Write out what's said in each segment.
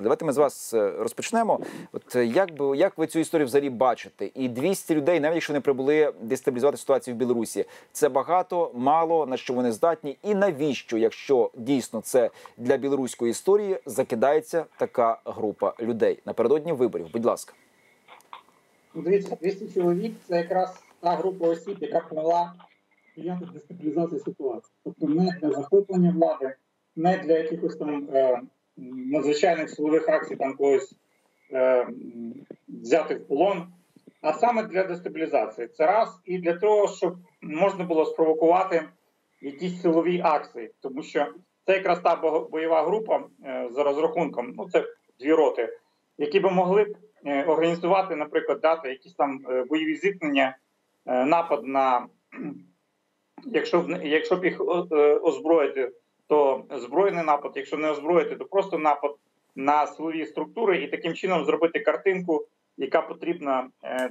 історію. Давайте ми з вас е, розпочнемо. От е, як би як ви цю історію взагалі бачите? І 200 людей, навіть якщо не прибули дестабілізувати ситуацію в Білорусі, це багато, мало на що вони здатні, і навіщо, якщо дійсно це для білоруської історії, закидається така група людей напередодні виборів? Будь ласка. Ну, Дивіться, 200 чоловік це якраз та група осіб, яка провела діяти дестабілізації ситуації. Тобто не для захоплення влади, не для якихось там е, надзвичайних силових акцій, там когось е, взяти в полон, а саме для дестабілізації. Це раз. І для того, щоб можна було спровокувати якісь силові акції, тому що це якраз та бойова група е, за розрахунком, ну це дві роти, які би могли б е, організувати, наприклад, дати якісь там е, бойові зіткнення, е, напад на якщо якщо б їх озброїти, то збройний напад, якщо не озброїти, то просто напад на силові структури і таким чином зробити картинку, яка потрібна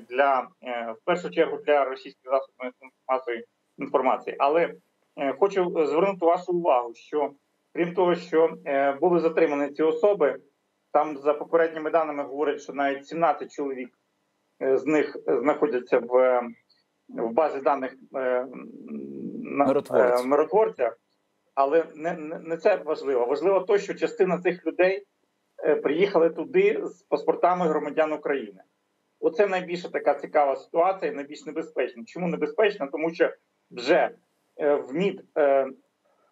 для в першу чергу для російських засобів масової інформації. Але хочу звернути вашу увагу, що крім того, що були затримані ці особи. Там за попередніми даними говорять, що навіть 17 чоловік з них знаходяться в в базі даних е, Миротворця. Але не, не це важливо. Важливо те, що частина цих людей е, приїхали туди з паспортами громадян України. Оце найбільша така цікава ситуація, найбільш небезпечна. Чому небезпечна? Тому що вже е, в МІД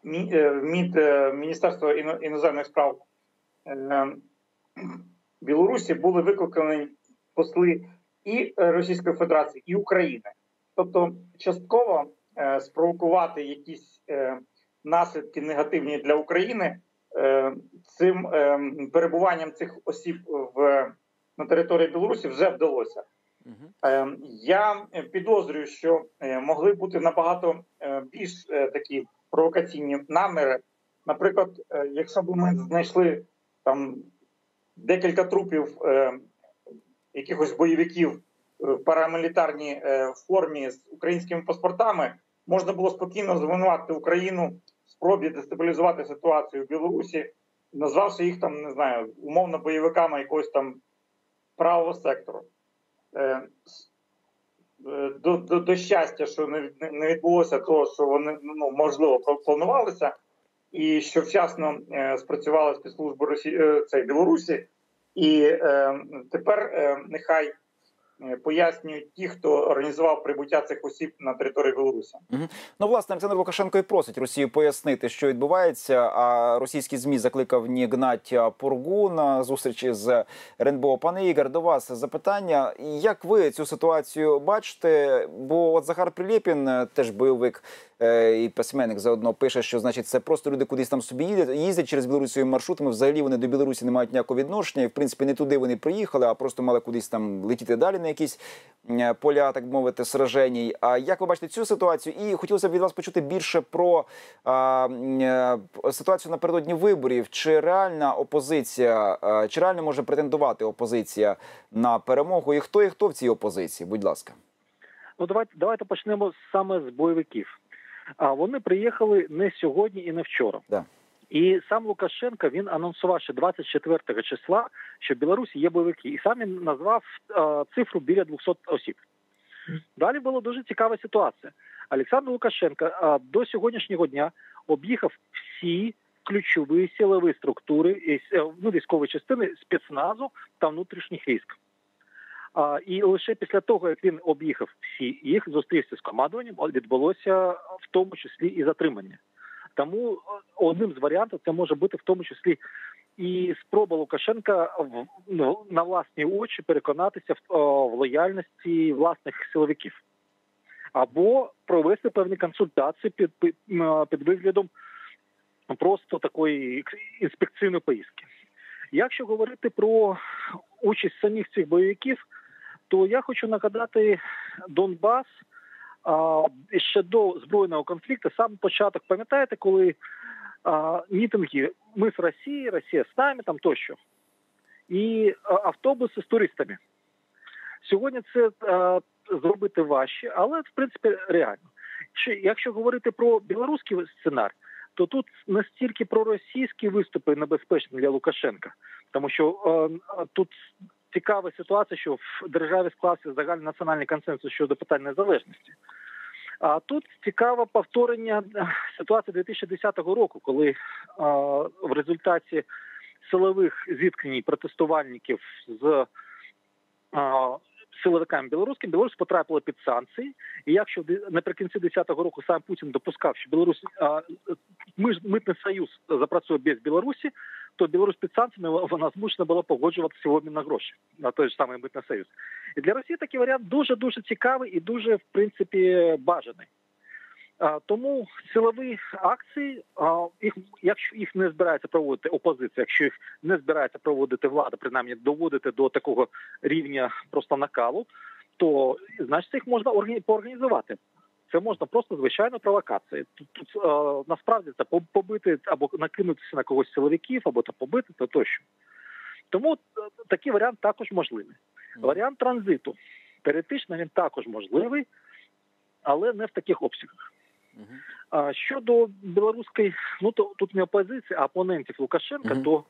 в МІД Міністерства іноземних справ Білорусі були викликані посли і Російської Федерації, і України. Тобто, частково е, спровокувати якісь е, наслідки негативні для України е, цим е, перебуванням цих осіб в на території Білорусі вже вдалося. Е, я підозрюю, що могли бути набагато більш такі провокаційні наміри. Наприклад, якщо б ми знайшли там декілька трупів якихось бойовиків в парамілітарній формі з українськими паспортами, можна було спокійно звинувати Україну спробі дестабілізувати ситуацію в Білорусі, назвавши їх там, не знаю, умовно бойовиками якогось там правого сектору. Е, е, до до, до щастя, що не не відбулося того, що вони ну можливо планувалися, і що вчасно е, спрацювали спецслужби Росії е, Білорусі, і е, тепер е, нехай пояснюють ті, хто організував прибуття цих осіб на території Білорусі. Угу. Ну власне Олександр Лукашенко і просить Росію пояснити, що відбувається. А російські змі закликав ні Гнаття Пургу на зустрічі з РНБО. Пане Ігор, до вас запитання. Як ви цю ситуацію бачите? Бо от Захар Прилєпін, е, теж бойовик. Е, і письменник заодно пише, що значить це просто люди кудись там собі їздять, їздять через білорусівими маршрутами. Взагалі вони до Білорусі не мають ніякого відношення. І в принципі не туди вони приїхали, а просто мали кудись там летіти далі на якісь е, поля, так мовити, сраженій. А як ви бачите цю ситуацію? І хотілося б від вас почути більше про а, е, ситуацію напередодні виборів. Чи реальна опозиція, чи реально може претендувати опозиція на перемогу? І хто і хто в цій опозиції? Будь ласка. Ну, давайте давайте почнемо саме з бойовиків. А вони приїхали не сьогодні і не вчора. Да. І сам Лукашенко він анонсував ще 24 числа, що в Білорусі є бойовики, і сам він назвав а, цифру біля 200 осіб. Далі була дуже цікава ситуація. Олександр Лукашенко а, до сьогоднішнього дня об'їхав всі ключові силові структури е, ну, військової частини спецназу та внутрішніх військ. І лише після того, як він об'їхав всі їх, зустрівся з командуванням, відбулося в тому числі і затримання. Тому одним з варіантів це може бути в тому числі і спроба Лукашенка в ну, на власні очі переконатися в, о, в лояльності власних силовиків, або провести певні консультації під під, під виглядом просто такої інспекційної поїздки. Якщо говорити про участь самих цих бойовиків, то я хочу нагадати Донбас ще до збройного конфлікту, сам початок, пам'ятаєте, коли мітинги ми з Росії, Росія з нами там тощо, і автобуси з туристами. Сьогодні це зробити важче, але в принципі реально. Якщо говорити про білоруський сценарій, то тут настільки проросійські виступи небезпечні для Лукашенка, тому що е, тут цікава ситуація, що в державі склався загальний національний консенсус щодо питань незалежності. А тут цікаве повторення е, ситуації 2010 року, коли а, в результаті силових зіткнень протестувальників з а, силовиками білоруськими Білорусь потрапила під санкції. І якщо наприкінці 2010 року сам Путін допускав, що Білорусь а, митний союз запрацює без Білорусі, то Білорусь під санкціями вона змушена була погоджуватися в обмін на гроші на той ж самий митний союз. І для Росії такий варіант дуже дуже цікавий і дуже в принципі бажаний. Тому силові акції, їх якщо їх не збирається проводити опозиція, якщо їх не збирається проводити влада, принаймні доводити до такого рівня просто накалу, то значить їх можна поорганізувати. Це можна просто звичайно провокація. Тут, тут е, насправді це побити або накинутися на когось силовиків, або то побити, то тощо. Тому е, такий варіант також можливий. Варіант транзиту теоретично він також можливий, але не в таких обсягах. А щодо білоруської, ну то тут не опозиція, а опонентів Лукашенка, uh-huh. то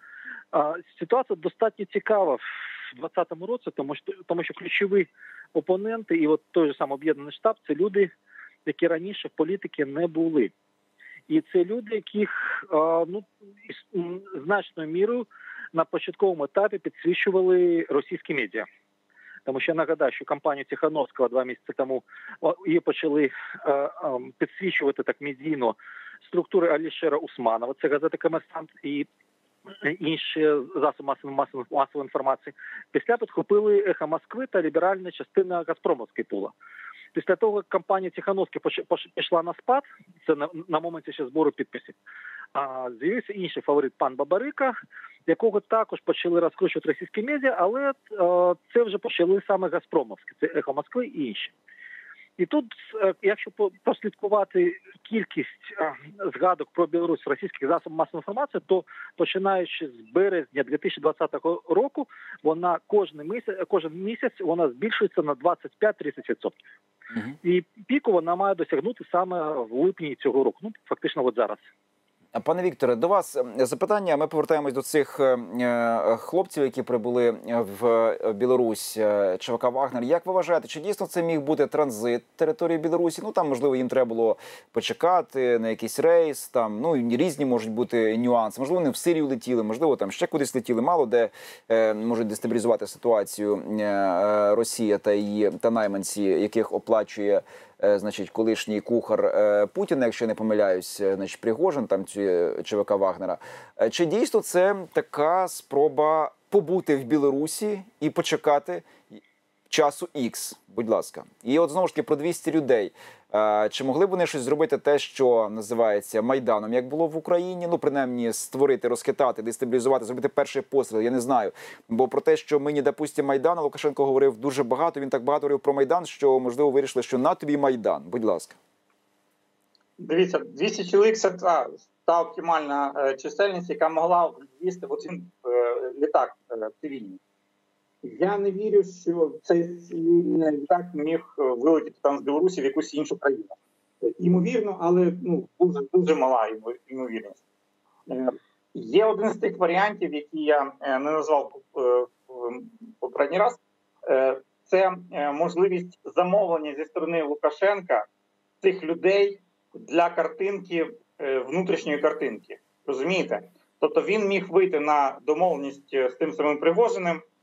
а, ситуація достатньо цікава в 2020 році, тому що тому що ключові опоненти, і от той же сам об'єднаний штаб, це люди, які раніше в політики не були. І це люди, яких ну значною мірою на початковому етапі підсвічували російські медіа. Тому що я нагадаю, що кампанію Тихановського два місяці тому її почали підсвічувати так медійно структури Алішера Усманова. Це газета Комерсант і інші засоби масової масової інформації. Після підхопили ехо Москви та ліберальна частина Газпромовської пула. Після того, як кампанія Тихановська пішла на спад, це на, на моменті ще збору підписів. А з'явився інший фаворит пан Бабарика, якого також почали розкручувати російські медіа, але е, це вже почали саме Газпромовські, це ехо Москви і інші. І тут, е, якщо прослідкувати кількість е, згадок про Білорусь в російських засобах масової інформації, то починаючи з березня 2020 року, вона кожен місяць, кожен місяць вона збільшується на 25-30%. Угу. І піку вона має досягнути саме в липні цього року. Ну фактично, от зараз. Пане Вікторе, до вас ем, запитання. Ми повертаємось до цих ем, е, хлопців, які прибули в Білорусь. Е, ЧВК Вагнер. Як ви вважаєте, чи дійсно це міг бути транзит території Білорусі? Ну там можливо їм треба було почекати на якийсь рейс. Там ну різні можуть бути нюанси. Можливо, вони в Сирію летіли, можливо, там ще кудись летіли. Мало де е, можуть дестабілізувати ситуацію е, Росія та її та найманці, яких оплачує. Е, значить, колишній кухар е, Путіна, якщо не помиляюсь, е, значить Пригожин, там цю ЧВК Вагнера. Чи дійсно це така спроба побути в Білорусі і почекати часу X, будь ласка, і от знову ж таки про 200 людей. Чи могли б вони щось зробити те, що називається майданом, як було в Україні? Ну принаймні створити, розхитати, дестабілізувати, зробити перший постріл. Я не знаю. Бо про те, що ми не майдану, Лукашенко говорив дуже багато. Він так багато говорив про майдан, що можливо вирішили, що на тобі майдан. Будь ласка, дивіться 200 чоловік це та, та оптимальна е, чисельність, яка могла ввісти в один е, літак е, цивільний. Я не вірю, що цей літак міг е, вилетіти там з Білорусі в якусь іншу країну. Імовірно, але ну дуже дуже мала ймовірність. Е, є один з тих варіантів, які я е, не назвав попередній раз. Це можливість замовлення зі сторони Лукашенка цих людей для картинки внутрішньої картинки. Розумієте? Тобто він міг вийти на домовленість з тим самим Пригожиним, Е,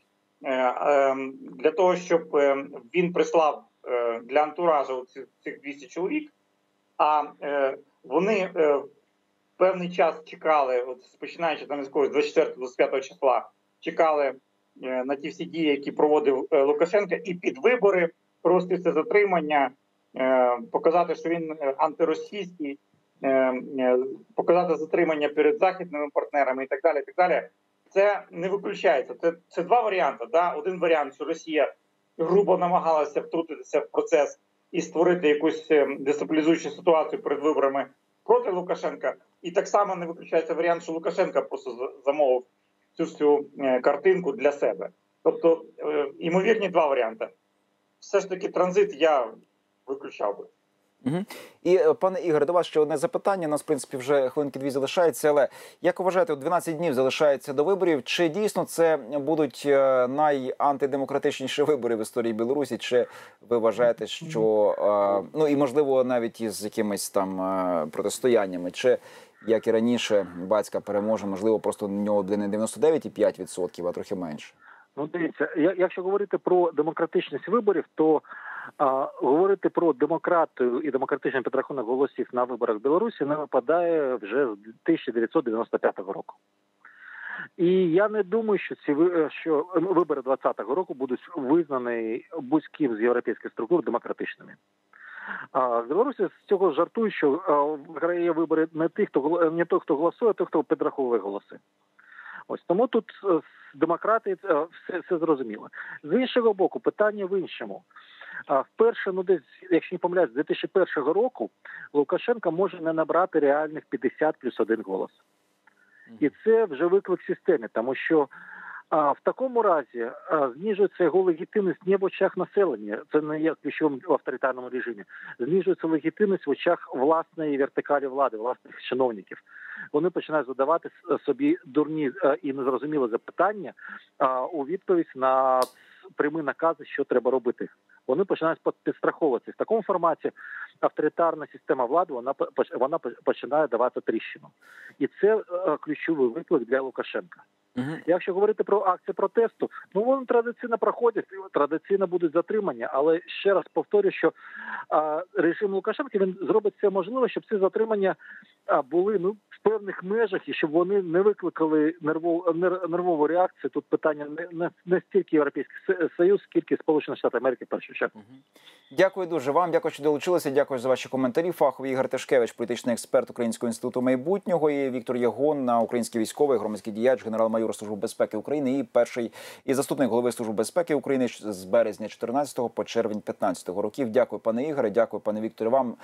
для того, щоб е, він прислав е, для антуражу цих 200 чоловік, а вони певний час чекали, от починаючи там з 24-25 числа, чекали на ті всі дії, які проводив Лукашенко, і під вибори просто це затримання, показати, що він антиросійський. Показати затримання перед західними партнерами і так далі. І так далі це не виключається. Це це два варіанти. Да? Один варіант, що Росія грубо намагалася втрутитися в процес і створити якусь ем, дестабілізуючу ситуацію перед виборами проти Лукашенка. І так само не виключається варіант, що Лукашенка просто замовив цю всю е, картинку для себе. Тобто, е, ймовірні два варіанти. Все ж таки, транзит я виключав би. Угу. І е, пане Ігор, до вас ще одне запитання. У нас в принципі вже хвилинки дві залишається. Але як вважаєте, от 12 днів залишається до виборів? Чи дійсно це будуть е, найантидемократичніші вибори в історії Білорусі? Чи ви вважаєте, що е, ну і можливо навіть із якимись там протистояннями? Чи як і раніше, батька переможе, можливо, просто у нього буде не 99,5%, а трохи менше? Ну, дивіться, якщо говорити про демократичність виборів, то говорити про демократію і демократичний підрахунок голосів на виборах в Білорусі не випадає вже з 1995 року. І я не думаю, що ці що вибори 2020 року будуть визнані будь-ким з європейських структур демократичними. А в Білорусі з цього жартують, що а, виграє вибори не тих, хто не той, хто голосує, а той, хто підраховує голоси. Ось тому тут е, демократи е, все, все зрозуміло. З іншого боку, питання в іншому. А вперше, ну десь, якщо не помиляюсь, з 2001 року Лукашенко може не набрати реальних 50 плюс один голос. І це вже виклик системі, тому що а, в такому разі а, знижується його легітимність не в очах населення, це не є ключовим в авторитарному режимі. Знижується легітимність в очах власної вертикалі влади, власних чиновників. Вони починають задавати собі дурні е, і незрозумілі запитання а, у відповідь на прямі накази, що треба робити. Вони починають під- підстраховуватися. В такому форматі авторитарна система влади вона вона починає давати тріщину, і це е, ключовий виклик для Лукашенка. Угу. Якщо говорити про акції протесту, ну вони традиційно проходять, традиційно будуть затримання. Але ще раз повторю, що а, режим Лукашенка він зробить все можливе, щоб ці затримання а, були ну в певних межах і щоб вони не викликали нервову нер- нервову реакцію. Тут питання не, не, не стільки Європейський Союз, скільки Сполучені Штати Америки першу чергу. Дякую дуже вам. Дякую, що долучилися. Дякую за ваші коментарі. Фаховий Ігор Тишкевич, політичний експерт Українського інституту майбутнього. І Віктор Ягон, на український військовий, громадський діяч, генерал-майор Служби безпеки України і перший і заступник голови Служби безпеки України з березня 14 по червень 15 років. Дякую, пане Ігоре. Дякую, пане Вікторе. Вам